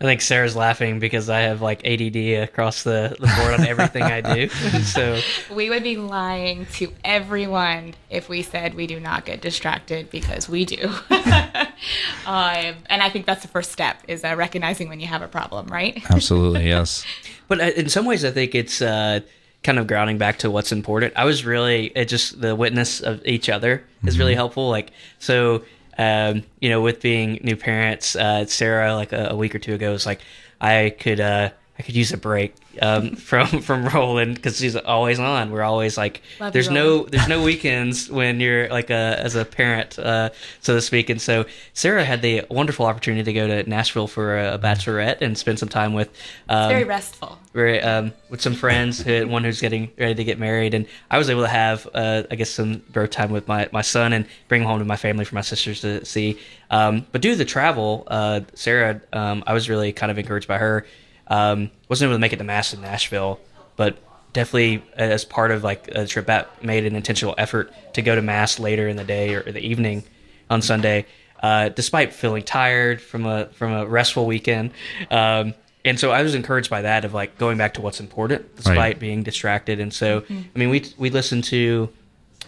Speaker 4: I think Sara's laughing because I have like ADD across the, the board on everything I do. *laughs* so
Speaker 3: we would be lying to everyone if we said we do not get distracted because we do. *laughs* um, and I think that's the first step is uh, recognizing when you have a problem, right? *laughs*
Speaker 1: Absolutely, yes.
Speaker 4: but uh, in some ways, I think it's uh, kind of grounding back to what's important. I was really it just the witness of each other is mm-hmm. really helpful. Like so um, you know, with being new parents, uh, Sara, like a, a, week or two ago, was like, I could, uh, I could use a break um, *laughs* from from Roland because she's always on. We're always like, Love there's no there's no weekends when you're like a as a parent, uh, so to speak. And so Sara had the wonderful opportunity to go to Nashville for a, bachelorette and spend some time with.
Speaker 3: Um, very restful.
Speaker 4: Very um, with some friends, who, one who's getting ready to get married, and I was able to have uh, I guess some growth time with my my son and bring him home to my family for my sisters to see. Um, but due to the travel, uh, Sara, um, I was really kind of encouraged by her um, wasn't able to make it to Mass in Nashville, but definitely as part of like a trip that made an intentional effort to go to Mass later in the day or the evening on Sunday, uh, despite feeling tired from a from a restful weekend. Um, and so I was encouraged by that of like going back to what's important despite right. being distracted. And so mm-hmm. I mean we we listened to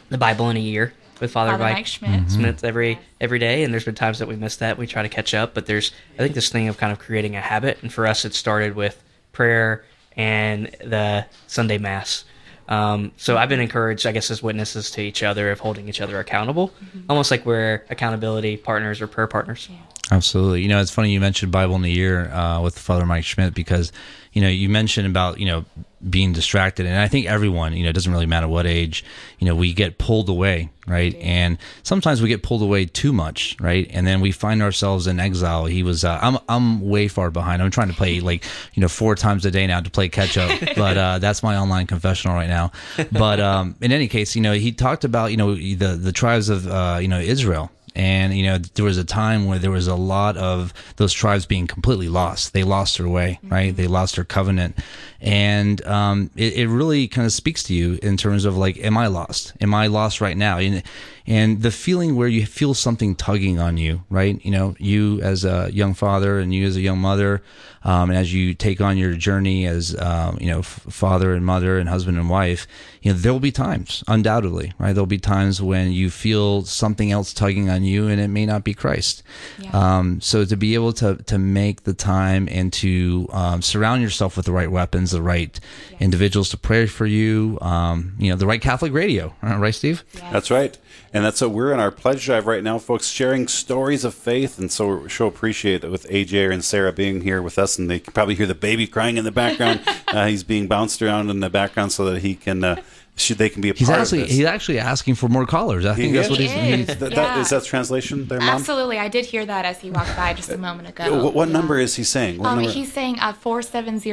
Speaker 4: the Bible in a year with Father,
Speaker 3: Father Mike, Mike Schmitz. Mm-hmm.
Speaker 4: Smith every every day, and there's been times that we missed that. We try to catch up, but there's I think this thing of kind of creating a habit, and for us, it started with prayer and the Sunday Mass. Um, so I've been encouraged, I guess, as witnesses to each other of holding each other accountable, mm-hmm. almost like we're accountability partners or prayer partners. Yeah.
Speaker 1: Absolutely. You know, it's funny you mentioned Bible in the Year uh, with Father Mike Schmidt because, you know, you mentioned about, you know, being distracted. And I think everyone, you know, it doesn't really matter what age, you know, we get pulled away, right? And sometimes we get pulled away too much, right? And then we find ourselves in exile. He was, uh, I'm, I'm way far behind. I'm trying to play like, you know, four times a day now to play catch up, *laughs* but, uh, that's my online confessional right now. But, um, in any case, you know, he talked about, you know, the, the tribes of, uh, you know, Israel And, you know, there was a time where there was a lot of those tribes being completely lost. They lost their way, right? Mm-hmm. They lost their covenant. And um, it, it really kind of speaks to you in terms of like, am I lost? Am I lost right now? And, and the feeling where you feel something tugging on you, right? You know, you as a young father and you as a young mother, um, and as you take on your journey as, um, you know, f- father and mother and husband and wife, you know, there will be times, undoubtedly, right? There'll be times when you feel something else tugging on you and it may not be Christ.
Speaker 3: Yeah.
Speaker 1: Um, so to be able to, to make the time and to um, surround yourself with the right weapons, the right individuals to pray for you, um, you know, the right Catholic radio, uh, right, Steve?
Speaker 5: That's right. And that's what we're in our pledge drive right now, folks, sharing stories of faith. And so we so appreciate it with AJ and Sara being here with us. And they can probably hear the baby crying in the background. *laughs* uh, he's being bounced around in the background so that he can, uh, should, they can be a
Speaker 1: He's
Speaker 5: part
Speaker 1: actually
Speaker 5: of this.
Speaker 1: he's actually asking for more callers. I think
Speaker 5: He
Speaker 1: that's
Speaker 5: is?
Speaker 1: what he's.
Speaker 3: He is.
Speaker 1: he's
Speaker 5: That, that,
Speaker 3: Yeah.
Speaker 5: is that translation there, Mom?
Speaker 3: Absolutely. I did hear that as he walked by just a moment ago.
Speaker 5: What, what
Speaker 3: Yeah.
Speaker 5: number is he saying? What
Speaker 3: Um,
Speaker 5: number?
Speaker 3: he's saying uh, 470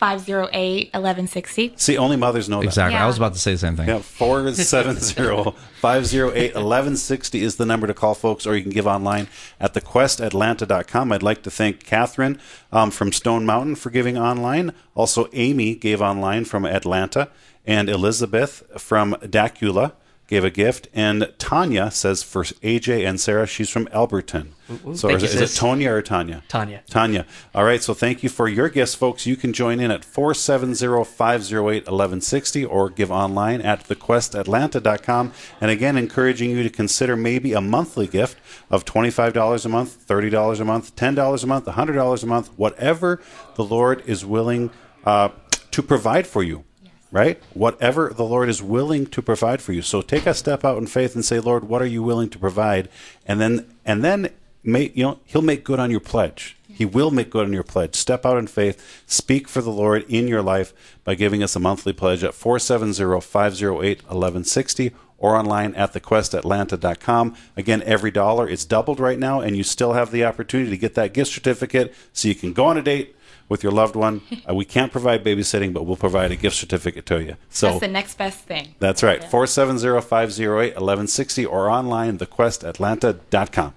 Speaker 3: 508 1160.
Speaker 5: See, only mothers know that.
Speaker 1: exactly. I was about to say the same thing.
Speaker 5: Yeah, 470-508-1160 is the number to call, folks, or you can give online at thequestatlanta.com. I'd like to thank Catherine um, from Stone Mountain for giving online. Also, Amy gave online from Atlanta, and Elizabeth from Dacula gave a gift, and Tanya says for AJ and Sara, she's from Elberton. So
Speaker 4: Thank
Speaker 5: is,
Speaker 4: you,
Speaker 5: it- is it. Tonya or Tanya?
Speaker 4: Tanya.
Speaker 5: Tanya. All right, so thank you for your gifts, folks. You can join in at 470-508-1160 or give online at thequestatlanta.com. And again, encouraging you to consider maybe a monthly gift of $25 a month, $30 a month, $10 a month, $100 a month, whatever the Lord is willing uh, to provide for you. Right? Whatever the Lord is willing to provide for you. So take a step out in faith and say, Lord, what are you willing to provide? And then and then may, you know, he'll make good on your pledge. He will make good on your pledge. Step out in faith. Speak for the Lord in your life by giving us a monthly pledge at 470-508-1160 or online at thequestatlanta.com. Again, every dollar is doubled right now, and you still have the opportunity to get that gift certificate so you can go on a date with your loved one. *laughs* Uh, we can't provide babysitting, but we'll provide a gift certificate to you. So
Speaker 3: That's the next best thing.
Speaker 5: that's right. 470-508-1160 or online, thequestatlanta.com.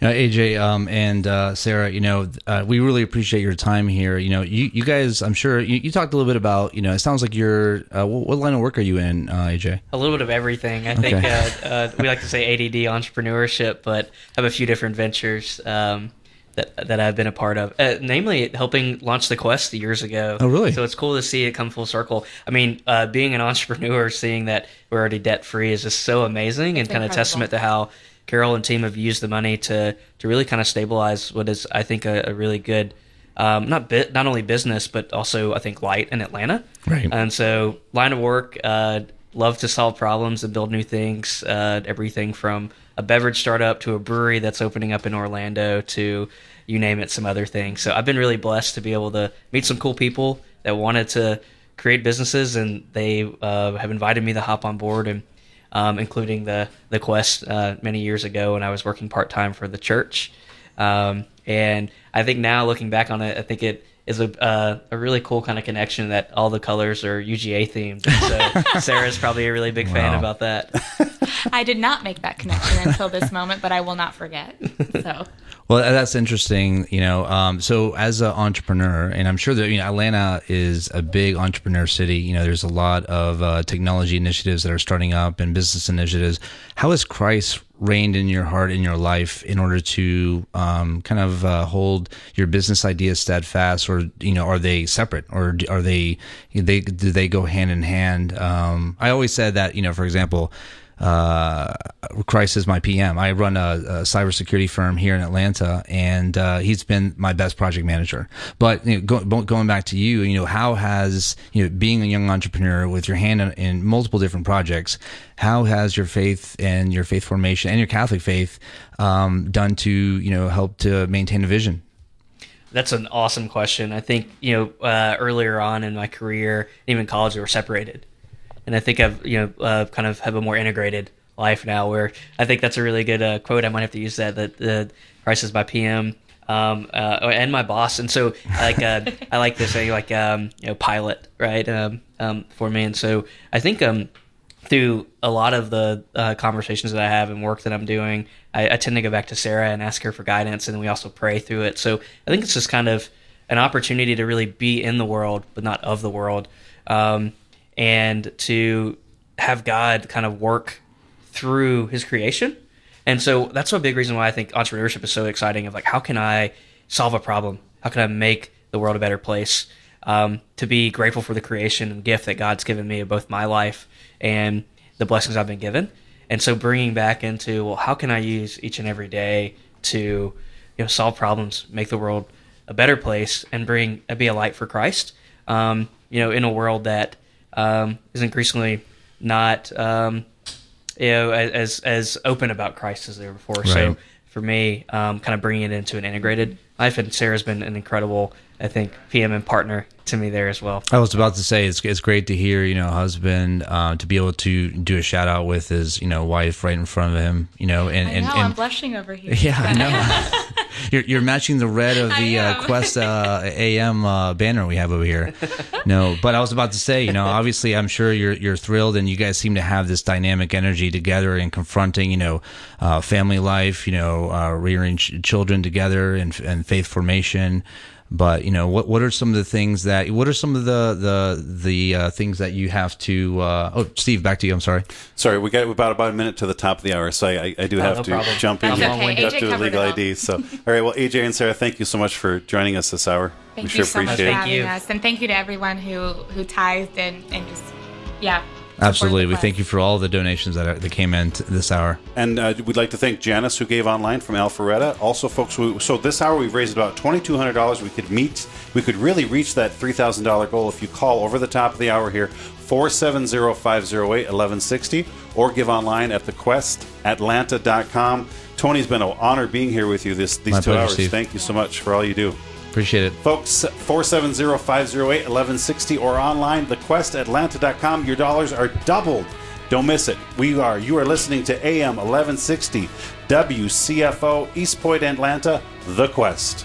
Speaker 1: You know, AJ um, and uh, Sara, you know, uh, we really appreciate your time here. You know, you, you guys, I'm sure you, you talked a little bit about, you know, it sounds like you're, uh, what, what line of work are you in, uh, AJ?
Speaker 4: A little bit of everything. I think
Speaker 1: Okay.
Speaker 4: uh, uh, we like to say ADD entrepreneurship, but have a few different ventures um, that that I've been a part of. Uh, namely, helping launch the Quest years ago.
Speaker 1: Oh, really?
Speaker 4: So it's cool to see it come full circle. I mean, uh, being an *laughs* entrepreneur, seeing that we're already debt free is just so amazing and kind of testament to how Carol and team have used the money to to really kind of stabilize what is, I think, a, a really good. Um, not bit, not only business, but also I think light in Atlanta.
Speaker 1: Right.
Speaker 4: And so, line of work, uh, love to solve problems and build new things. Uh, everything from a beverage startup to a brewery that's opening up in Orlando to you name it, some other things. So I've been really blessed to be able to meet some cool people that wanted to create businesses, and they uh, have invited me to hop on board, and um, including the the Quest uh, many years ago when I was working part time for the church. Um, and I think now looking back on it, I think it is a uh, a really cool kind of connection that all the colors are UGA themed. So *laughs* Sara's probably a really big fan about that. *laughs*
Speaker 3: I did not make that connection until this moment, but I will not forget. So *laughs*
Speaker 1: Well, that's interesting. You know, um, so as an entrepreneur, and I'm sure that you know Atlanta is a big entrepreneur city. You know, there's a lot of uh, technology initiatives that are starting up and business initiatives. How has Christ reigned in your heart in your life in order to um, kind of uh, hold your business ideas steadfast, or you know, are they separate, or are they they do they go hand in hand? Um, I always said that you know, for example uh, Christ is my PM. I run a, a cybersecurity firm here in Atlanta, and uh, he's been my best project manager. But you know, go, going back to you, you know, how has you know being a young entrepreneur with your hand in, in multiple different projects, how has your faith and your faith formation and your Catholic faith um, done to you know help to maintain a vision?
Speaker 4: That's an awesome question. I think you know uh, earlier on in my career, even college, we were separated, and I think I've you know uh, kind of have a more integrated life now. Where I think that's a really good uh, quote. I might have to use that. That the Christ is my PM. Um, uh, and my boss, and so like uh, I like to say like um, you know pilot right um, um, for me, and so I think um, through a lot of the uh, conversations that I have and work that I'm doing, I, I, tend to go back to Sara and ask her for guidance, and we also pray through it. So I think it's just kind of an opportunity to really be in the world, but not of the world, um, and to have God kind of work through His creation. And so that's a big reason why I think entrepreneurship is so exciting. Of like, how can I solve a problem? How can I make the world a better place? Um, to be grateful for the creation and gift that God's given me of both my life and the blessings I've been given. And so bringing back into, well, how can I use each and every day to, you know, solve problems, make the world a better place, and bring be a light for Christ. Um, you know, in a world that um, is increasingly not, um, you know, as as open about Christ as they were before. Right. So for me, um, kind of bringing it into an integrated life, and Sara's been an incredible I think PM and partner to me there as well.
Speaker 1: I was about to say it's it's great to hear you know husband uh, to be able to do a shout out with his you know wife right in front of him you know and
Speaker 3: I
Speaker 1: and,
Speaker 3: know,
Speaker 1: and
Speaker 3: I'm blushing over here.
Speaker 1: Yeah, I know. *laughs* *laughs* you're, you're matching the red of the uh, Quest uh, *laughs* AM uh, banner we have over here. No, but I was about to say you know obviously I'm sure you're you're thrilled and you guys seem to have this dynamic energy together and confronting you know uh, family life you know uh, rearing ch- children together and and faith formation. But you know, what what are some of the things that what are some of the the the uh, things that you have to? Uh, oh, Steve, back to you. I'm sorry.
Speaker 5: Sorry, we got about about a minute to the top of the hour, so I, I do oh, have no to problem. jump in.
Speaker 3: That's okay.
Speaker 5: Have to legal ID. So, *laughs* all right. Well, AJ and Sara, thank you so much for joining us this hour.
Speaker 3: Thank we sure so appreciate much for having us, and thank you to everyone who who tithed and and just yeah
Speaker 1: Absolutely. We thank you for all the donations that, are, that came in this hour.
Speaker 5: And uh, we'd like to thank Janice, who gave online from Alpharetta. Also, folks, we, so this hour we've raised about $2,200. We could meet, we could really reach that $3,000 goal if you call over the top of the hour here, 470 508 1160, or give online at thequestatlanta.com. Tony's been an honor being here with you this, these My two pleasure, hours. Steve. Thank you so much for all you do.
Speaker 1: Appreciate it.
Speaker 5: Folks, 470-508-1160 or online, thequestatlanta.com. Your dollars are doubled. Don't miss it. We are. You are listening to AM 1160 WCFO East Point Atlanta, The Quest.